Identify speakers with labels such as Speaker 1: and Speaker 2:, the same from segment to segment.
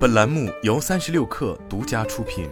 Speaker 1: 本栏目由三十六氪独家出品。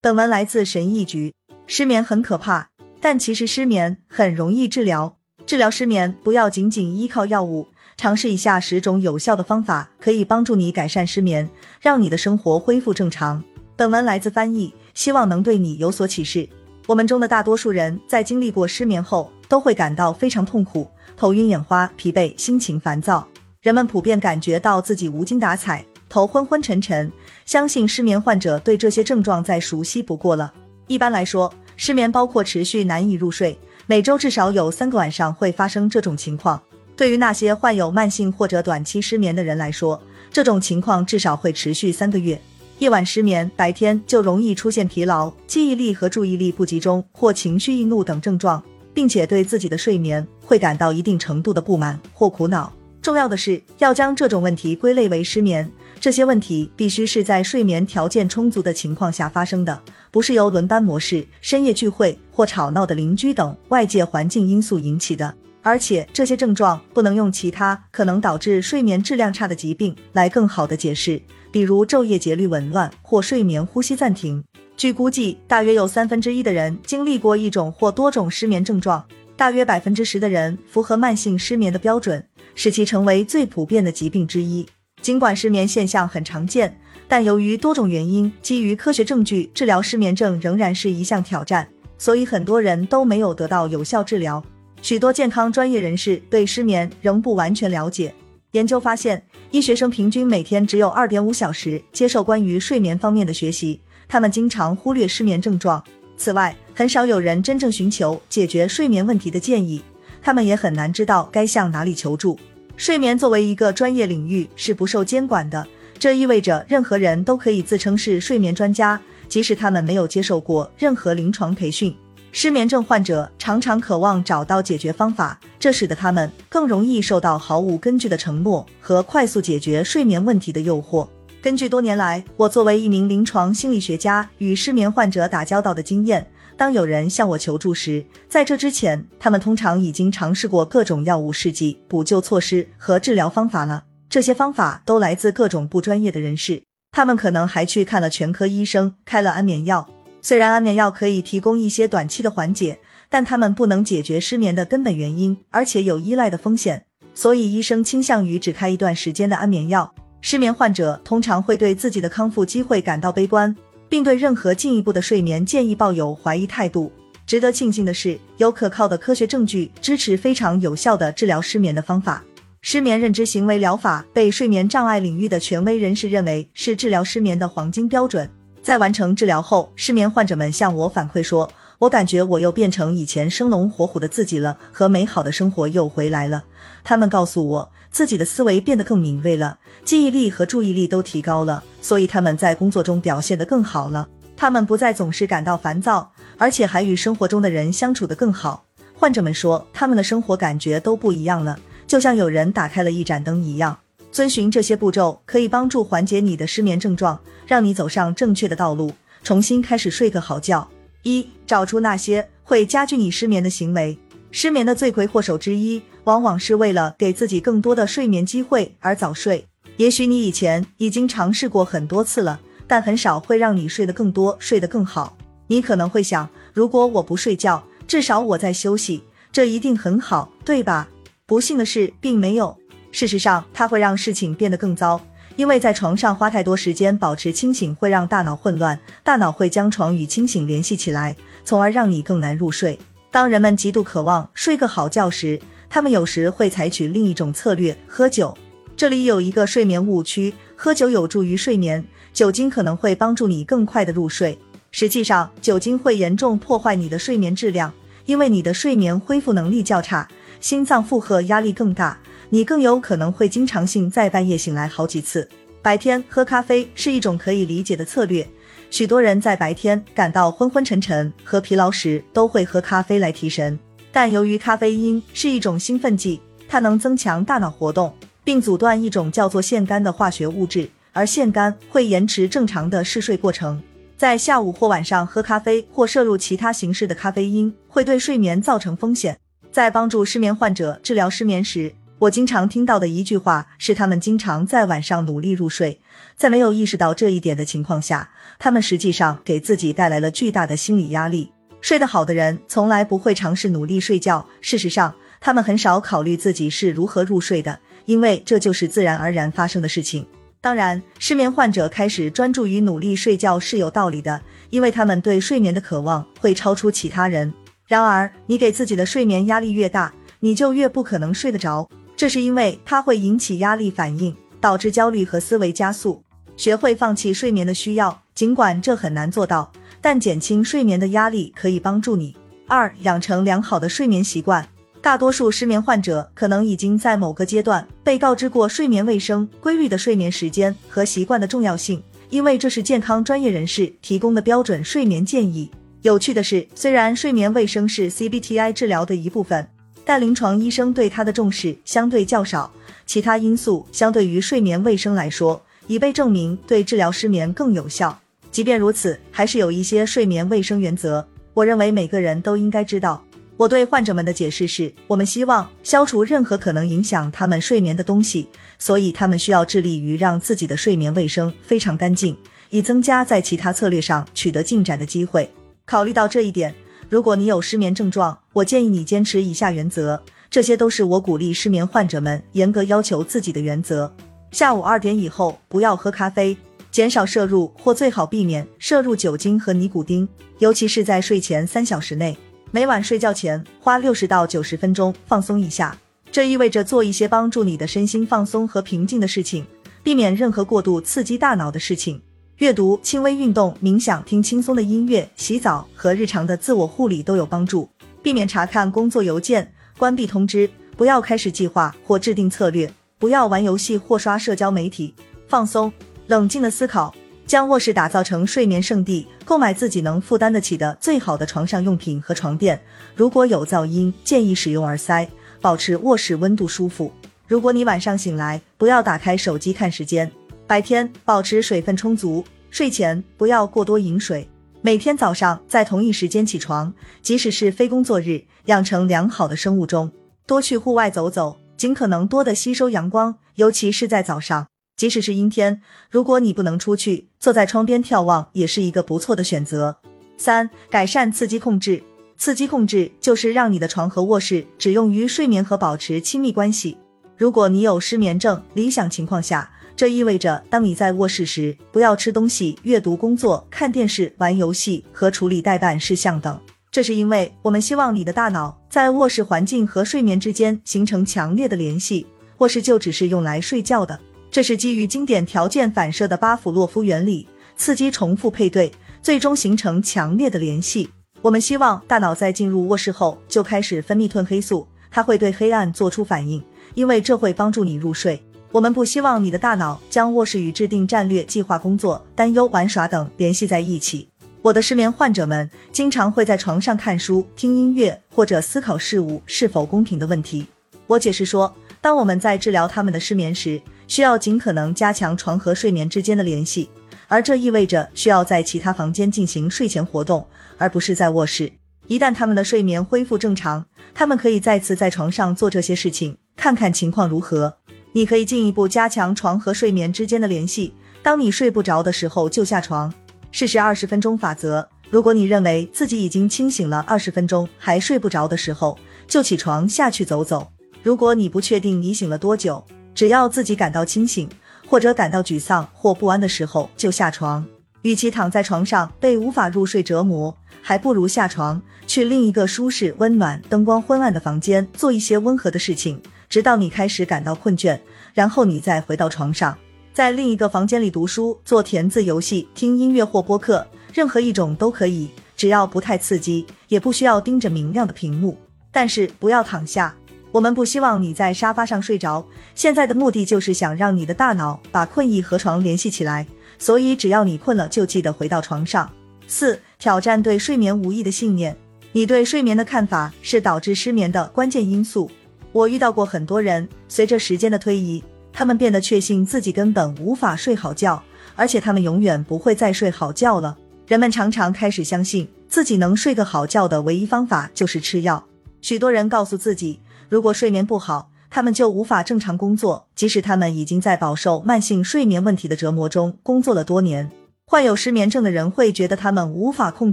Speaker 2: 本文来自神医局。失眠很可怕，但其实失眠很容易治疗。治疗失眠不要仅仅依靠药物，尝试以下十种有效的方法，可以帮助你改善失眠，让你的生活恢复正常。本文来自翻译，希望能对你有所启示。我们中的大多数人在经历过失眠后，都会感到非常痛苦，头晕眼花、疲惫、心情烦躁。人们普遍感觉到自己无精打采、头昏昏沉沉。相信失眠患者对这些症状再熟悉不过了。一般来说，失眠包括持续难以入睡，每周至少有三个晚上会发生这种情况。对于那些患有慢性或者短期失眠的人来说，这种情况至少会持续三个月。夜晚失眠，白天就容易出现疲劳、记忆力和注意力不集中或情绪易怒等症状，并且对自己的睡眠会感到一定程度的不满或苦恼。重要的是要将这种问题归类为失眠，这些问题必须是在睡眠条件充足的情况下发生的，不是由轮班模式、深夜聚会或吵闹的邻居等外界环境因素引起的。而且这些症状不能用其他可能导致睡眠质量差的疾病来更好的解释。比如昼夜节律紊乱或睡眠呼吸暂停。据估计，大约有三分之一的人经历过一种或多种失眠症状，大约百分之十的人符合慢性失眠的标准，使其成为最普遍的疾病之一。尽管失眠现象很常见，但由于多种原因，基于科学证据，治疗失眠症仍然是一项挑战，所以很多人都没有得到有效治疗。许多健康专业人士对失眠仍不完全了解。研究发现。医学生平均每天只有二点五小时接受关于睡眠方面的学习，他们经常忽略失眠症状。此外，很少有人真正寻求解决睡眠问题的建议，他们也很难知道该向哪里求助。睡眠作为一个专业领域是不受监管的，这意味着任何人都可以自称是睡眠专家，即使他们没有接受过任何临床培训。失眠症患者常常渴望找到解决方法，这使得他们更容易受到毫无根据的承诺和快速解决睡眠问题的诱惑。根据多年来我作为一名临床心理学家与失眠患者打交道的经验，当有人向我求助时，在这之前，他们通常已经尝试过各种药物试剂、补救措施和治疗方法了。这些方法都来自各种不专业的人士，他们可能还去看了全科医生，开了安眠药。虽然安眠药可以提供一些短期的缓解，但它们不能解决失眠的根本原因，而且有依赖的风险。所以医生倾向于只开一段时间的安眠药。失眠患者通常会对自己的康复机会感到悲观，并对任何进一步的睡眠建议抱有怀疑态度。值得庆幸的是，有可靠的科学证据支持非常有效的治疗失眠的方法。失眠认知行为疗法被睡眠障碍领域的权威人士认为是治疗失眠的黄金标准。在完成治疗后，失眠患者们向我反馈说：“我感觉我又变成以前生龙活虎的自己了，和美好的生活又回来了。”他们告诉我，自己的思维变得更敏锐了，记忆力和注意力都提高了，所以他们在工作中表现得更好了。他们不再总是感到烦躁，而且还与生活中的人相处得更好。患者们说，他们的生活感觉都不一样了，就像有人打开了一盏灯一样。遵循这些步骤可以帮助缓解你的失眠症状，让你走上正确的道路，重新开始睡个好觉。一、找出那些会加剧你失眠的行为。失眠的罪魁祸首之一，往往是为了给自己更多的睡眠机会而早睡。也许你以前已经尝试过很多次了，但很少会让你睡得更多、睡得更好。你可能会想，如果我不睡觉，至少我在休息，这一定很好，对吧？不幸的是，并没有。事实上，它会让事情变得更糟，因为在床上花太多时间保持清醒会让大脑混乱，大脑会将床与清醒联系起来，从而让你更难入睡。当人们极度渴望睡个好觉时，他们有时会采取另一种策略——喝酒。这里有一个睡眠误区：喝酒有助于睡眠，酒精可能会帮助你更快的入睡。实际上，酒精会严重破坏你的睡眠质量，因为你的睡眠恢复能力较差，心脏负荷压力更大。你更有可能会经常性在半夜醒来好几次。白天喝咖啡是一种可以理解的策略，许多人在白天感到昏昏沉沉和疲劳时都会喝咖啡来提神。但由于咖啡因是一种兴奋剂，它能增强大脑活动，并阻断一种叫做腺苷的化学物质，而腺苷会延迟正常的嗜睡过程。在下午或晚上喝咖啡或摄入其他形式的咖啡因会对睡眠造成风险。在帮助失眠患者治疗失眠时，我经常听到的一句话是，他们经常在晚上努力入睡，在没有意识到这一点的情况下，他们实际上给自己带来了巨大的心理压力。睡得好的人从来不会尝试努力睡觉，事实上，他们很少考虑自己是如何入睡的，因为这就是自然而然发生的事情。当然，失眠患者开始专注于努力睡觉是有道理的，因为他们对睡眠的渴望会超出其他人。然而，你给自己的睡眠压力越大，你就越不可能睡得着。这是因为它会引起压力反应，导致焦虑和思维加速。学会放弃睡眠的需要，尽管这很难做到，但减轻睡眠的压力可以帮助你。二、养成良好的睡眠习惯。大多数失眠患者可能已经在某个阶段被告知过睡眠卫生、规律的睡眠时间和习惯的重要性，因为这是健康专业人士提供的标准睡眠建议。有趣的是，虽然睡眠卫生是 CBTI 治疗的一部分。但临床医生对它的重视相对较少，其他因素相对于睡眠卫生来说，已被证明对治疗失眠更有效。即便如此，还是有一些睡眠卫生原则，我认为每个人都应该知道。我对患者们的解释是：我们希望消除任何可能影响他们睡眠的东西，所以他们需要致力于让自己的睡眠卫生非常干净，以增加在其他策略上取得进展的机会。考虑到这一点。如果你有失眠症状，我建议你坚持以下原则，这些都是我鼓励失眠患者们严格要求自己的原则。下午二点以后不要喝咖啡，减少摄入或最好避免摄入酒精和尼古丁，尤其是在睡前三小时内。每晚睡觉前花六十到九十分钟放松一下，这意味着做一些帮助你的身心放松和平静的事情，避免任何过度刺激大脑的事情。阅读、轻微运动、冥想、听轻松的音乐、洗澡和日常的自我护理都有帮助。避免查看工作邮件，关闭通知，不要开始计划或制定策略，不要玩游戏或刷社交媒体。放松，冷静的思考，将卧室打造成睡眠圣地。购买自己能负担得起的最好的床上用品和床垫。如果有噪音，建议使用耳塞，保持卧室温度舒服。如果你晚上醒来，不要打开手机看时间。白天保持水分充足，睡前不要过多饮水。每天早上在同一时间起床，即使是非工作日，养成良好的生物钟。多去户外走走，尽可能多的吸收阳光，尤其是在早上。即使是阴天，如果你不能出去，坐在窗边眺望也是一个不错的选择。三、改善刺激控制。刺激控制就是让你的床和卧室只用于睡眠和保持亲密关系。如果你有失眠症，理想情况下。这意味着，当你在卧室时，不要吃东西、阅读、工作、看电视、玩游戏和处理待办事项等。这是因为我们希望你的大脑在卧室环境和睡眠之间形成强烈的联系。卧室就只是用来睡觉的。这是基于经典条件反射的巴甫洛夫原理，刺激重复配对，最终形成强烈的联系。我们希望大脑在进入卧室后就开始分泌褪黑素，它会对黑暗做出反应，因为这会帮助你入睡。我们不希望你的大脑将卧室与制定战略、计划工作、担忧、玩耍等联系在一起。我的失眠患者们经常会在床上看书、听音乐或者思考事物是否公平的问题。我解释说，当我们在治疗他们的失眠时，需要尽可能加强床和睡眠之间的联系，而这意味着需要在其他房间进行睡前活动，而不是在卧室。一旦他们的睡眠恢复正常，他们可以再次在床上做这些事情，看看情况如何。你可以进一步加强床和睡眠之间的联系。当你睡不着的时候，就下床。试试二十分钟法则。如果你认为自己已经清醒了二十分钟还睡不着的时候，就起床下去走走。如果你不确定你醒了多久，只要自己感到清醒或者感到沮丧或不安的时候，就下床。与其躺在床上被无法入睡折磨，还不如下床去另一个舒适、温暖、灯光昏暗的房间做一些温和的事情。直到你开始感到困倦，然后你再回到床上，在另一个房间里读书、做填字游戏、听音乐或播客，任何一种都可以，只要不太刺激，也不需要盯着明亮的屏幕。但是不要躺下，我们不希望你在沙发上睡着。现在的目的就是想让你的大脑把困意和床联系起来，所以只要你困了，就记得回到床上。四、挑战对睡眠无益的信念。你对睡眠的看法是导致失眠的关键因素。我遇到过很多人，随着时间的推移，他们变得确信自己根本无法睡好觉，而且他们永远不会再睡好觉了。人们常常开始相信自己能睡个好觉的唯一方法就是吃药。许多人告诉自己，如果睡眠不好，他们就无法正常工作，即使他们已经在饱受慢性睡眠问题的折磨中工作了多年。患有失眠症的人会觉得他们无法控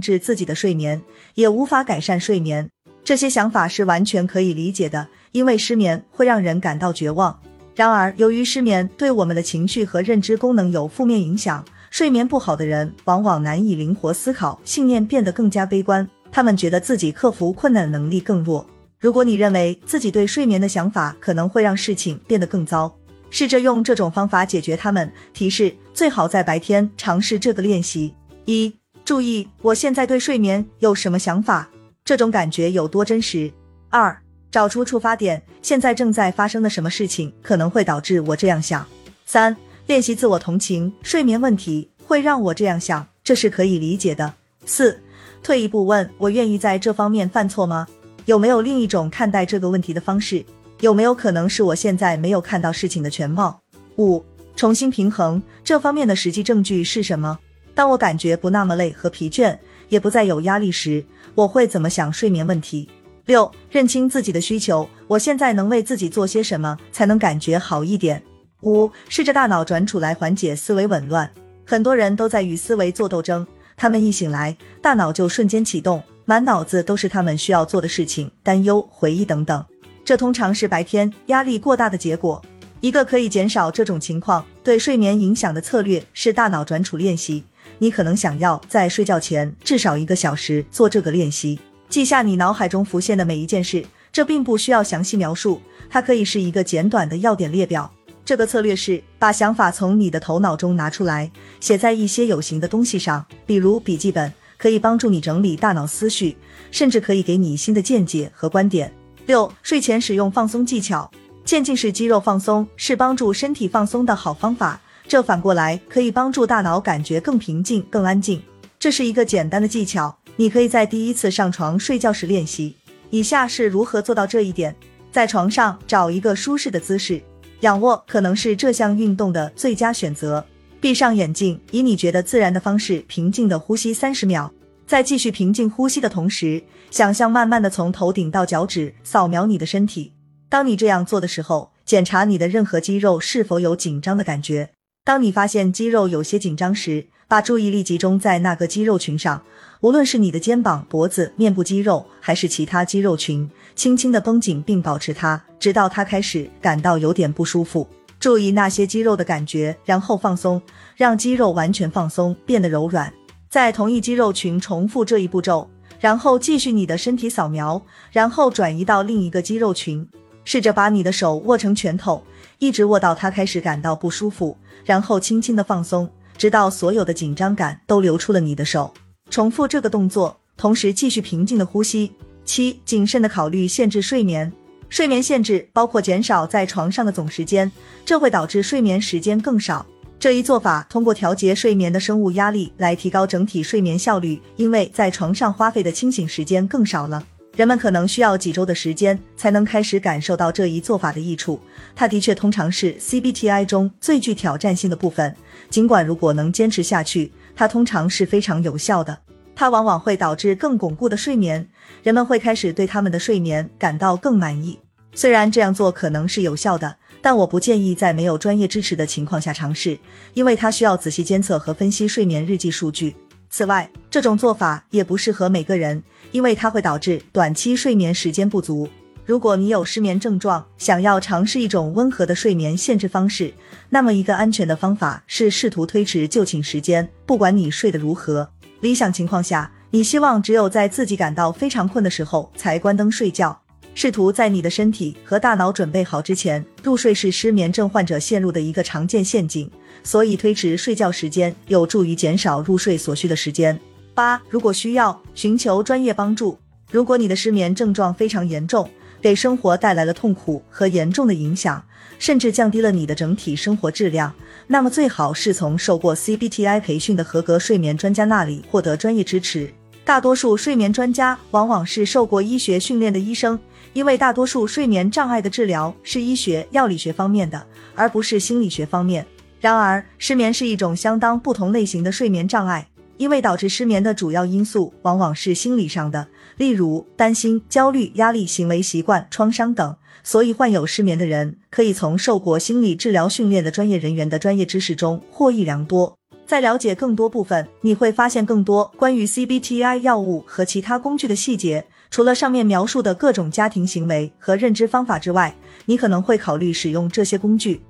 Speaker 2: 制自己的睡眠，也无法改善睡眠。这些想法是完全可以理解的，因为失眠会让人感到绝望。然而，由于失眠对我们的情绪和认知功能有负面影响，睡眠不好的人往往难以灵活思考，信念变得更加悲观。他们觉得自己克服困难能力更弱。如果你认为自己对睡眠的想法可能会让事情变得更糟，试着用这种方法解决它们。提示：最好在白天尝试这个练习。一、注意我现在对睡眠有什么想法，这种感觉有多真实。二、找出触发点，现在正在发生的什么事情可能会导致我这样想。三、练习自我同情，睡眠问题会让我这样想，这是可以理解的。四、退一步问，我愿意在这方面犯错吗？有没有另一种看待这个问题的方式？有没有可能是我现在没有看到事情的全貌？五、重新平衡这方面的实际证据是什么？当我感觉不那么累和疲倦，也不再有压力时，我会怎么想睡眠问题？六、认清自己的需求，我现在能为自己做些什么才能感觉好一点？五、试着大脑转储来缓解思维紊乱。很多人都在与思维做斗争，他们一醒来，大脑就瞬间启动，满脑子都是他们需要做的事情、担忧、回忆等等。这通常是白天压力过大的结果。一个可以减少这种情况对睡眠影响的策略是大脑转储练习。你可能想要在睡觉前至少一个小时做这个练习，记下你脑海中浮现的每一件事。这并不需要详细描述，它可以是一个简短的要点列表。这个策略是把想法从你的头脑中拿出来，写在一些有形的东西上，比如笔记本，可以帮助你整理大脑思绪，甚至可以给你新的见解和观点。六、睡前使用放松技巧，渐进式肌肉放松是帮助身体放松的好方法。这反过来可以帮助大脑感觉更平静、更安静。这是一个简单的技巧，你可以在第一次上床睡觉时练习。以下是如何做到这一点：在床上找一个舒适的姿势，仰卧可能是这项运动的最佳选择。闭上眼睛，以你觉得自然的方式平静的呼吸三十秒。在继续平静呼吸的同时，想象慢慢的从头顶到脚趾扫描你的身体。当你这样做的时候，检查你的任何肌肉是否有紧张的感觉。当你发现肌肉有些紧张时，把注意力集中在那个肌肉群上，无论是你的肩膀、脖子、面部肌肉，还是其他肌肉群，轻轻的绷紧并保持它，直到它开始感到有点不舒服。注意那些肌肉的感觉，然后放松，让肌肉完全放松，变得柔软。在同一肌肉群重复这一步骤，然后继续你的身体扫描，然后转移到另一个肌肉群。试着把你的手握成拳头，一直握到它开始感到不舒服，然后轻轻的放松，直到所有的紧张感都流出了你的手。重复这个动作，同时继续平静的呼吸。七、谨慎的考虑限制睡眠。睡眠限制包括减少在床上的总时间，这会导致睡眠时间更少。这一做法通过调节睡眠的生物压力来提高整体睡眠效率，因为在床上花费的清醒时间更少了。人们可能需要几周的时间才能开始感受到这一做法的益处。它的确通常是 CBTI 中最具挑战性的部分，尽管如果能坚持下去，它通常是非常有效的。它往往会导致更巩固的睡眠，人们会开始对他们的睡眠感到更满意。虽然这样做可能是有效的。但我不建议在没有专业支持的情况下尝试，因为它需要仔细监测和分析睡眠日记数据。此外，这种做法也不适合每个人，因为它会导致短期睡眠时间不足。如果你有失眠症状，想要尝试一种温和的睡眠限制方式，那么一个安全的方法是试图推迟就寝时间，不管你睡得如何。理想情况下，你希望只有在自己感到非常困的时候才关灯睡觉。试图在你的身体和大脑准备好之前入睡是失眠症患者陷入的一个常见陷阱，所以推迟睡觉时间有助于减少入睡所需的时间。八，如果需要，寻求专业帮助。如果你的失眠症状非常严重，给生活带来了痛苦和严重的影响，甚至降低了你的整体生活质量，那么最好是从受过 CBTI 培训的合格睡眠专家那里获得专业支持。大多数睡眠专家往往是受过医学训练的医生。因为大多数睡眠障碍的治疗是医学药理学方面的，而不是心理学方面。然而，失眠是一种相当不同类型的睡眠障碍，因为导致失眠的主要因素往往是心理上的，例如担心、焦虑、压力、行为习惯、创伤等。所以患有失眠的人可以从受过心理治疗训练的专业人员的专业知识中获益良多。在了解更多部分，你会发现更多关于 CBTI 药物和其他工具的细节。除了上面描述的各种家庭行为和认知方法之外，你可能会考虑使用这些工具。